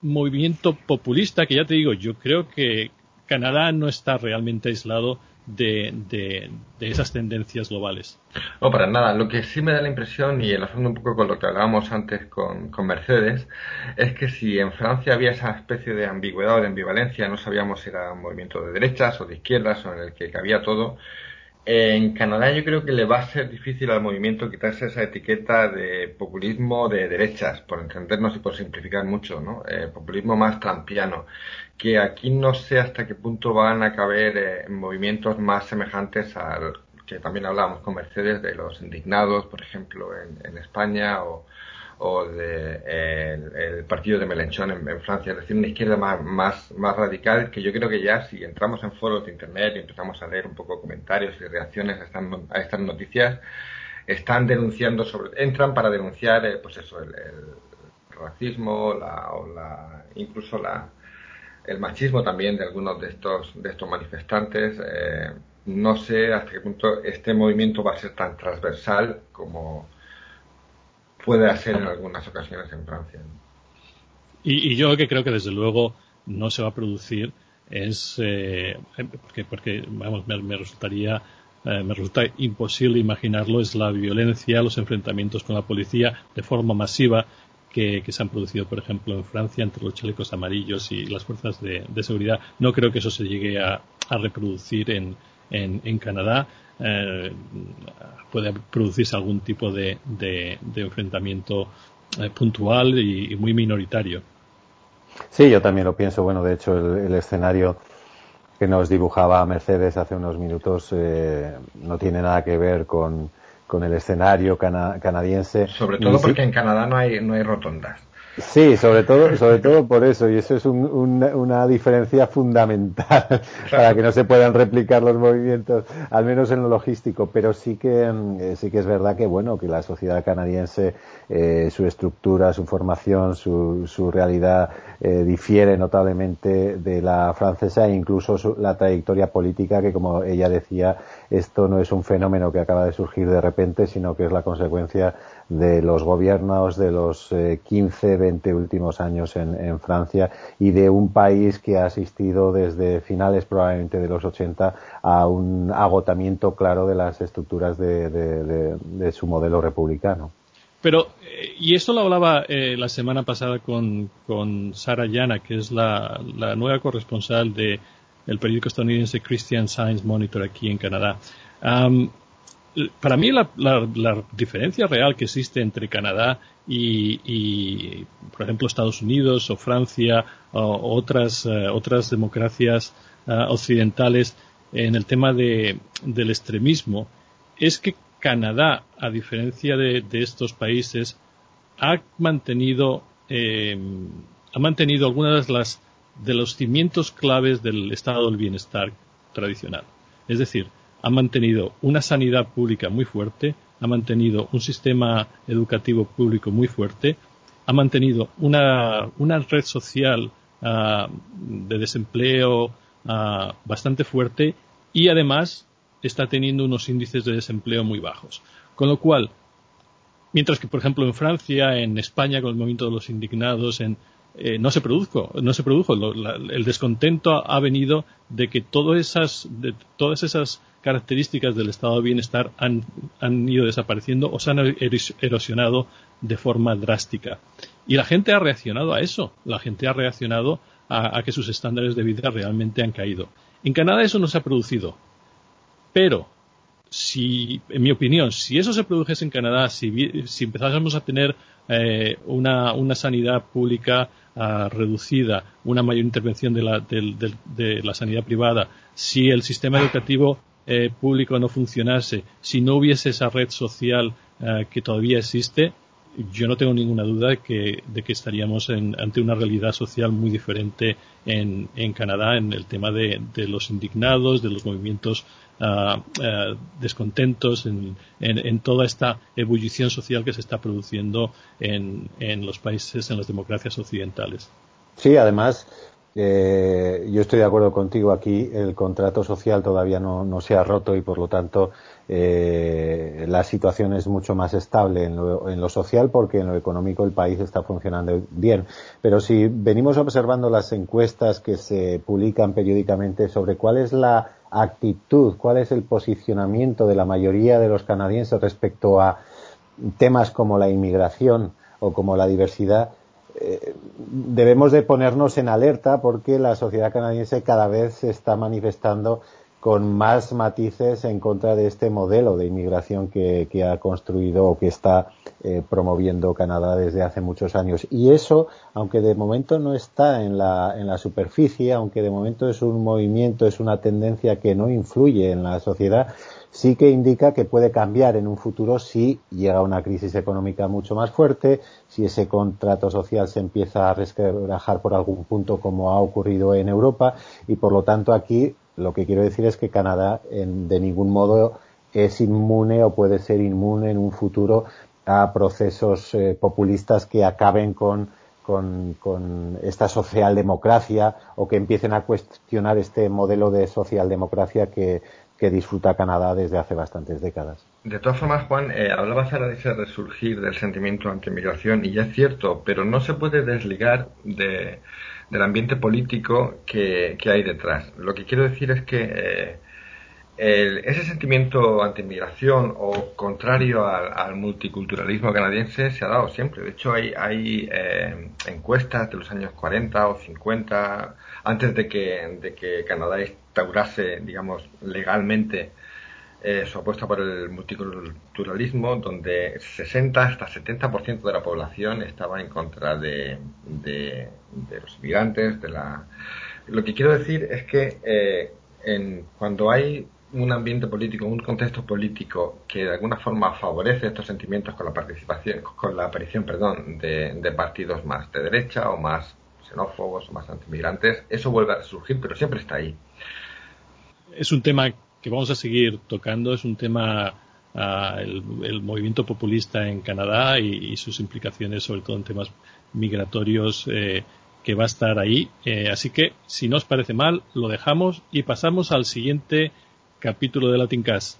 movimiento populista que ya te digo, yo creo que Canadá no está realmente aislado de, de, esas tendencias globales. No, para nada. Lo que sí me da la impresión, y enlazando un poco con lo que hablábamos antes con, con, Mercedes, es que si en Francia había esa especie de ambigüedad o de ambivalencia, no sabíamos si era un movimiento de derechas o de izquierdas o en el que cabía todo, en Canadá yo creo que le va a ser difícil al movimiento quitarse esa etiqueta de populismo de derechas, por entendernos y por simplificar mucho, ¿no? Eh, populismo más trampiano, que aquí no sé hasta qué punto van a caber eh, movimientos más semejantes al que también hablábamos con Mercedes de los indignados, por ejemplo, en España o, o de, el, partido de Melenchón en, Francia, es decir, una izquierda más, más, radical que yo creo que ya si entramos en foros de Internet y empezamos a leer un poco comentarios y reacciones a estas, a estas noticias, están denunciando sobre, entran para denunciar, eh, pues eso, el, racismo, la, o la, incluso la, el machismo también de algunos de estos, de estos manifestantes. Eh, no sé hasta qué punto este movimiento va a ser tan transversal como, puede hacer en algunas ocasiones en Francia. Y, yo que creo que desde luego no se va a producir es eh, porque, porque vamos, me, resultaría eh, me resulta imposible imaginarlo es la violencia, los enfrentamientos con la policía de forma masiva que, se han producido, por ejemplo, en Francia entre los chalecos amarillos y las fuerzas de, seguridad. No creo que eso se llegue a, reproducir en, en, Canadá. Eh, puede producirse algún tipo de, de, enfrentamiento eh, puntual y, muy minoritario. Sí, yo también lo pienso. Bueno, de hecho, el, escenario que nos dibujaba Mercedes hace unos minutos eh, no tiene nada que ver con, con el escenario canadiense. Sobre todo porque en Canadá no hay, no hay rotondas. Sí, sobre todo, sobre todo por eso, y eso es una diferencia fundamental para que no se puedan replicar los movimientos, al menos en lo logístico. Pero sí que mm, eh, sí que es verdad que bueno que la sociedad canadiense, eh, su estructura, su formación, su, su realidad eh, difiere notablemente de la francesa e incluso la trayectoria política que, como ella decía, esto no es un fenómeno que acaba de surgir de repente, sino que es la consecuencia de los gobiernos de los 15, eh, 20 últimos años en, Francia y de un país que ha asistido desde finales probablemente de los 80 a un agotamiento claro de las estructuras de, su modelo republicano. Pero, eh, y esto lo hablaba eh, la semana pasada con, con Sara Llana, que es la, nueva corresponsal del periódico estadounidense Christian Science Monitor aquí en Canadá para mí la, diferencia real que existe entre Canadá y, por ejemplo, Estados Unidos o Francia o otras, eh, otras democracias eh, occidentales en el tema de, del extremismo es que Canadá, a diferencia de, estos países, ha mantenido, eh, ha mantenido algunas de, las, de los cimientos claves del estado del bienestar tradicional. Es decir, ha mantenido una sanidad pública muy fuerte, ha mantenido un sistema educativo público muy fuerte, ha mantenido una, red social ah, de desempleo ah, bastante fuerte y además está teniendo unos índices de desempleo muy bajos. Con lo cual, mientras que, por ejemplo, en Francia, en España, con el movimiento de los indignados, en, eh, no se produjo, no se produjo. el descontento ha, venido de que todas esas, de, todas esas características del estado de bienestar han, han, ido desapareciendo o se han erosionado de forma drástica. Y la gente ha reaccionado a eso. La gente ha reaccionado a, que sus estándares de vida realmente han caído. En Canadá eso no se ha producido. Pero, si, en mi opinión, si eso se produjese en Canadá, si, si empezásemos a tener eh, una, una sanidad pública reducida, una mayor intervención de la, de, la, sanidad privada, si el sistema educativo eh, público no funcionase, si no hubiese esa red social eh, que todavía existe, yo no tengo ninguna duda de que, estaríamos ante una realidad social muy diferente en, en Canadá en el tema de, los indignados, de los movimientos uh, descontentos, en, en, toda esta ebullición social que se está produciendo en, en los países, en las democracias occidentales. Sí, además, yo estoy de acuerdo contigo aquí, el contrato social todavía no, se ha roto y por lo tanto eh, la situación es mucho más estable en lo, social porque en lo económico el país está funcionando bien. Pero si venimos observando las encuestas que se publican periódicamente sobre cuál es la actitud, cuál es el posicionamiento de la mayoría de los canadienses respecto a temas como la inmigración o como la diversidad, eh, debemos de ponernos en alerta porque la sociedad canadiense cada vez se está manifestando con más matices en contra de este modelo de inmigración que, ha construido o que está eh, promoviendo Canadá desde hace muchos años. Y eso, aunque de momento no está en la, en la superficie, aunque de momento es un movimiento, es una tendencia que no influye en la sociedad, sí que indica que puede cambiar en un futuro si llega una crisis económica mucho más fuerte, si ese contrato social se empieza a resquebrajar por algún punto como ha ocurrido en Europa. Y por lo tanto aquí lo que quiero decir es que Canadá de ningún modo es inmune o puede ser inmune en un futuro a procesos eh, populistas que acaben con, con, esta socialdemocracia o que empiecen a cuestionar este modelo de socialdemocracia que, que disfruta Canadá desde hace bastantes décadas. De todas formas, Juan, eh, hablabas ahora de ese resurgir del sentimiento anti-inmigración y ya es cierto, pero no se puede desligar de, del ambiente político que, hay detrás. Lo que quiero decir es que eh, ese sentimiento anti-inmigración o contrario al, multiculturalismo canadiense se ha dado siempre. De hecho, hay, hay eh, encuestas de los años 40 o 50, antes de que, de que Canadá instaurase, digamos, legalmente eh, su apuesta por el multiculturalismo, donde 60 hasta 70% de la población estaba en contra de, de, los inmigrantes. De la... Lo que quiero decir es que eh, en, cuando hay un ambiente político, un contexto político que de alguna forma favorece estos sentimientos con la participación, con la aparición, perdón, de, partidos más de derecha o más xenófobos o más antimigrantes, eso vuelve a resurgir, pero siempre está ahí. Es un tema que vamos a seguir tocando es un tema, ah, el, movimiento populista en Canadá y, sus implicaciones, sobre todo en temas migratorios, eh, que va a estar ahí. Eh, así que, si no os parece mal, lo dejamos y pasamos al siguiente capítulo de Latincast.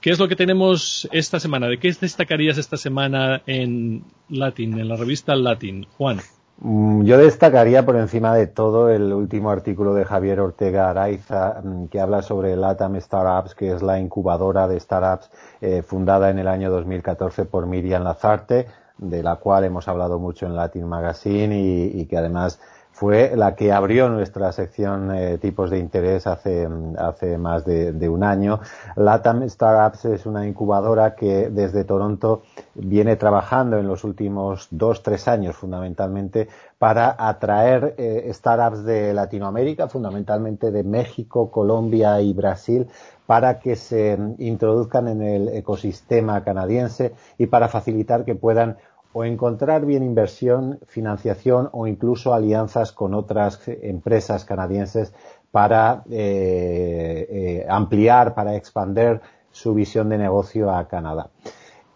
¿Qué es lo que tenemos esta semana? ¿De qué destacarías esta semana en Latin, en la revista Latin? Juan. Mm, yo destacaría por encima de todo el último artículo de Javier Ortega Araiza mm, que habla sobre LATAM Startups, que es la incubadora de startups eh, fundada en el año 2014 por Miriam Lazarte, de la cual hemos hablado mucho en Latin Magazine y que además fue la que abrió nuestra sección eh, tipos de interés hace, hace más de, un año. Latam Startups es una incubadora que desde Toronto viene trabajando en los últimos dos, tres años fundamentalmente para atraer eh, startups de Latinoamérica, fundamentalmente de México, Colombia y Brasil, para que se introduzcan en el ecosistema canadiense y para facilitar que puedan o encontrar bien inversión, financiación o incluso alianzas con otras empresas canadienses para eh, eh, ampliar, para expandir su visión de negocio a Canadá.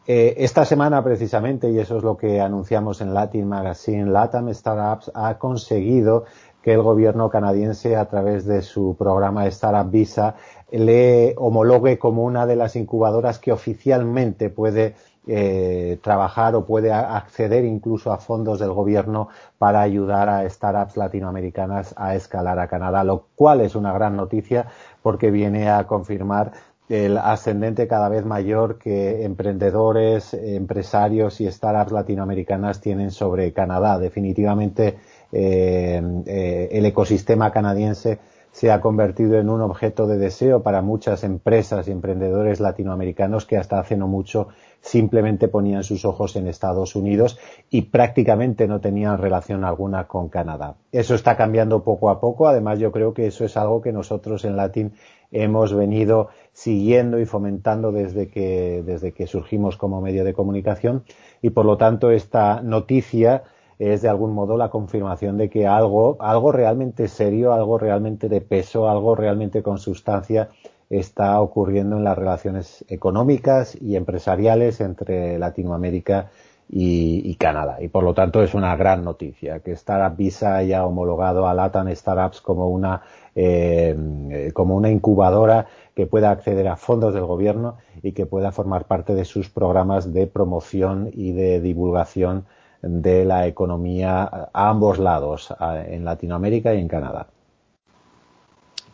Eh, esta semana precisamente, y eso es lo que anunciamos en Latin Magazine, Latam Startups ha conseguido que el gobierno canadiense, a través de su programa Startup Visa, le homologue como una de las incubadoras que oficialmente puede eh, trabajar o puede acceder incluso a fondos del gobierno para ayudar a startups latinoamericanas a escalar a Canadá, lo cual es una gran noticia porque viene a confirmar el ascendente cada vez mayor que emprendedores, empresarios y startups latinoamericanas tienen sobre Canadá. Definitivamente eh, eh, el ecosistema canadiense se ha convertido en un objeto de deseo para muchas empresas y emprendedores latinoamericanos que hasta hace no mucho simplemente ponían sus ojos en Estados Unidos y prácticamente no tenían relación alguna con Canadá. Eso está cambiando poco a poco. Además, yo creo que eso es algo que nosotros en Latin hemos venido siguiendo y fomentando desde que, desde que surgimos como medio de comunicación y por lo tanto esta noticia es de algún modo la confirmación de que algo, algo realmente serio, algo realmente de peso, algo realmente con sustancia está ocurriendo en las relaciones económicas y empresariales entre Latinoamérica y, Canadá. Y por lo tanto es una gran noticia que Startup Visa haya homologado a Latam Startups como una, eh, como una incubadora que pueda acceder a fondos del gobierno y que pueda formar parte de sus programas de promoción y de divulgación de la economía a ambos lados, en Latinoamérica y en Canadá.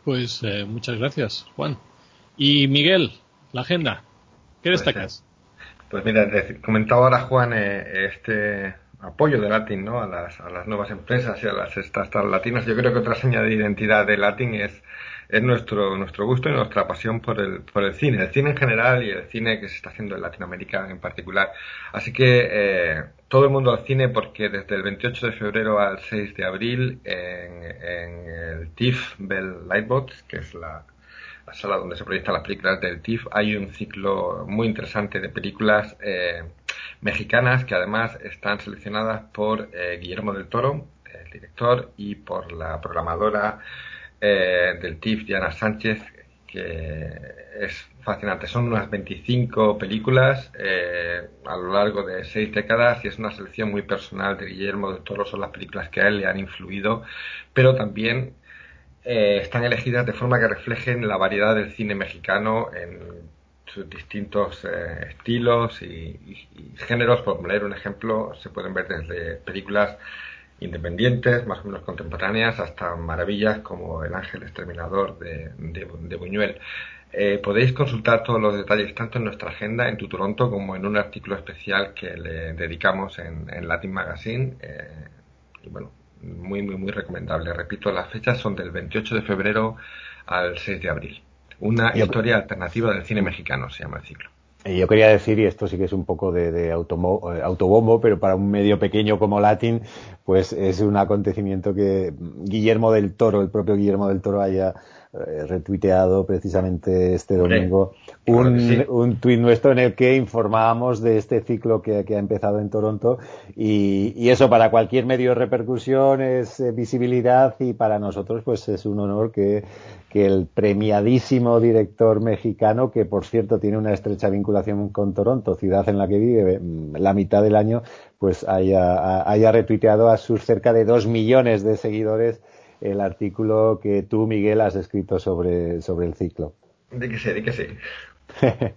Pues eh, muchas gracias, Juan. Y Miguel, la agenda, ¿qué pues, destacas? Pues, mira, comentaba ahora Juan eh, este apoyo de Latin ¿no? a, las, a las nuevas empresas y a las startups latinas. Yo creo que otra señal de identidad de Latin es es nuestro, nuestro gusto y nuestra pasión por el, por el cine, el cine en general y el cine que se está haciendo en Latinoamérica en particular. Así que eh, todo el mundo al cine porque desde el 28 de febrero al 6 de abril en, el TIFF Bell Lightbox, que es la, sala donde se proyectan las películas del TIFF, hay un ciclo muy interesante de películas eh, mexicanas que además están seleccionadas por eh, Guillermo del Toro, el director, y por la programadora eh, del TIFF Diana Sánchez, que es fascinante. Son unas 25 películas eh, a lo largo de seis décadas y es una selección muy personal de Guillermo de Toro. Son las películas que a él le han influido, pero también eh, están elegidas de forma que reflejen la variedad del cine mexicano en sus distintos estilos y, y, géneros. Por leer un ejemplo, se pueden ver desde películas independientes, más o menos contemporáneas, hasta maravillas como El Ángel Exterminador de, de, Buñuel. Eh, podéis consultar todos los detalles tanto en nuestra agenda en Tutoronto como en un artículo especial que le dedicamos en, Latin Magazine. Eh, y bueno, muy, muy, muy recomendable. Repito, las fechas son del 28 de febrero al 6 de abril. Una historia alternativa del cine mexicano se llama el ciclo. Yo quería decir, y esto sí que es un poco de, de eh, autobombo, pero para un medio pequeño como Latin, pues es un acontecimiento que Guillermo del Toro, el propio Guillermo del Toro, haya eh, retuiteado precisamente este domingo un, un tuit nuestro en el que informábamos de este ciclo que, ha empezado en Toronto y, eso para cualquier medio de repercusión es eh, visibilidad y para nosotros pues es un honor que, que el premiadísimo director mexicano, que por cierto tiene una estrecha vinculación con Toronto, ciudad en la que vive mm, la mitad del año, pues haya, haya retuiteado a sus cerca de dos millones de seguidores el artículo que tú, Miguel, has escrito sobre, sobre el ciclo. De que sí, de que sí.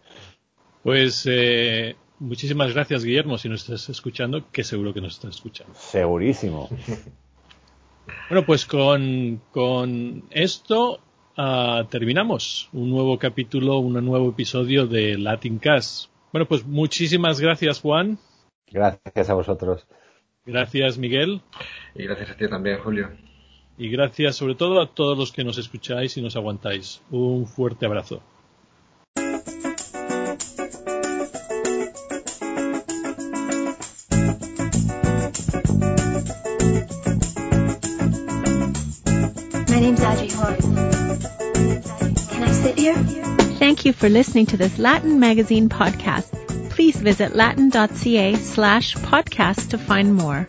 pues eh, muchísimas gracias, Guillermo, si nos estás escuchando, que seguro que nos estás escuchando. Segurísimo. bueno, pues con, con esto uh, terminamos un nuevo capítulo, un nuevo episodio de Latin Cast. Bueno, pues muchísimas gracias, Juan. Gracias a vosotros. Gracias, Miguel. Y gracias a ti también, Julio. Y gracias sobre todo a todos los que nos escucháis y nos aguantáis. Un fuerte abrazo. My name's Audrey Can I sit here? Thank you for listening to this Latin Magazine podcast. Please visit latin.ca slash podcast to find more.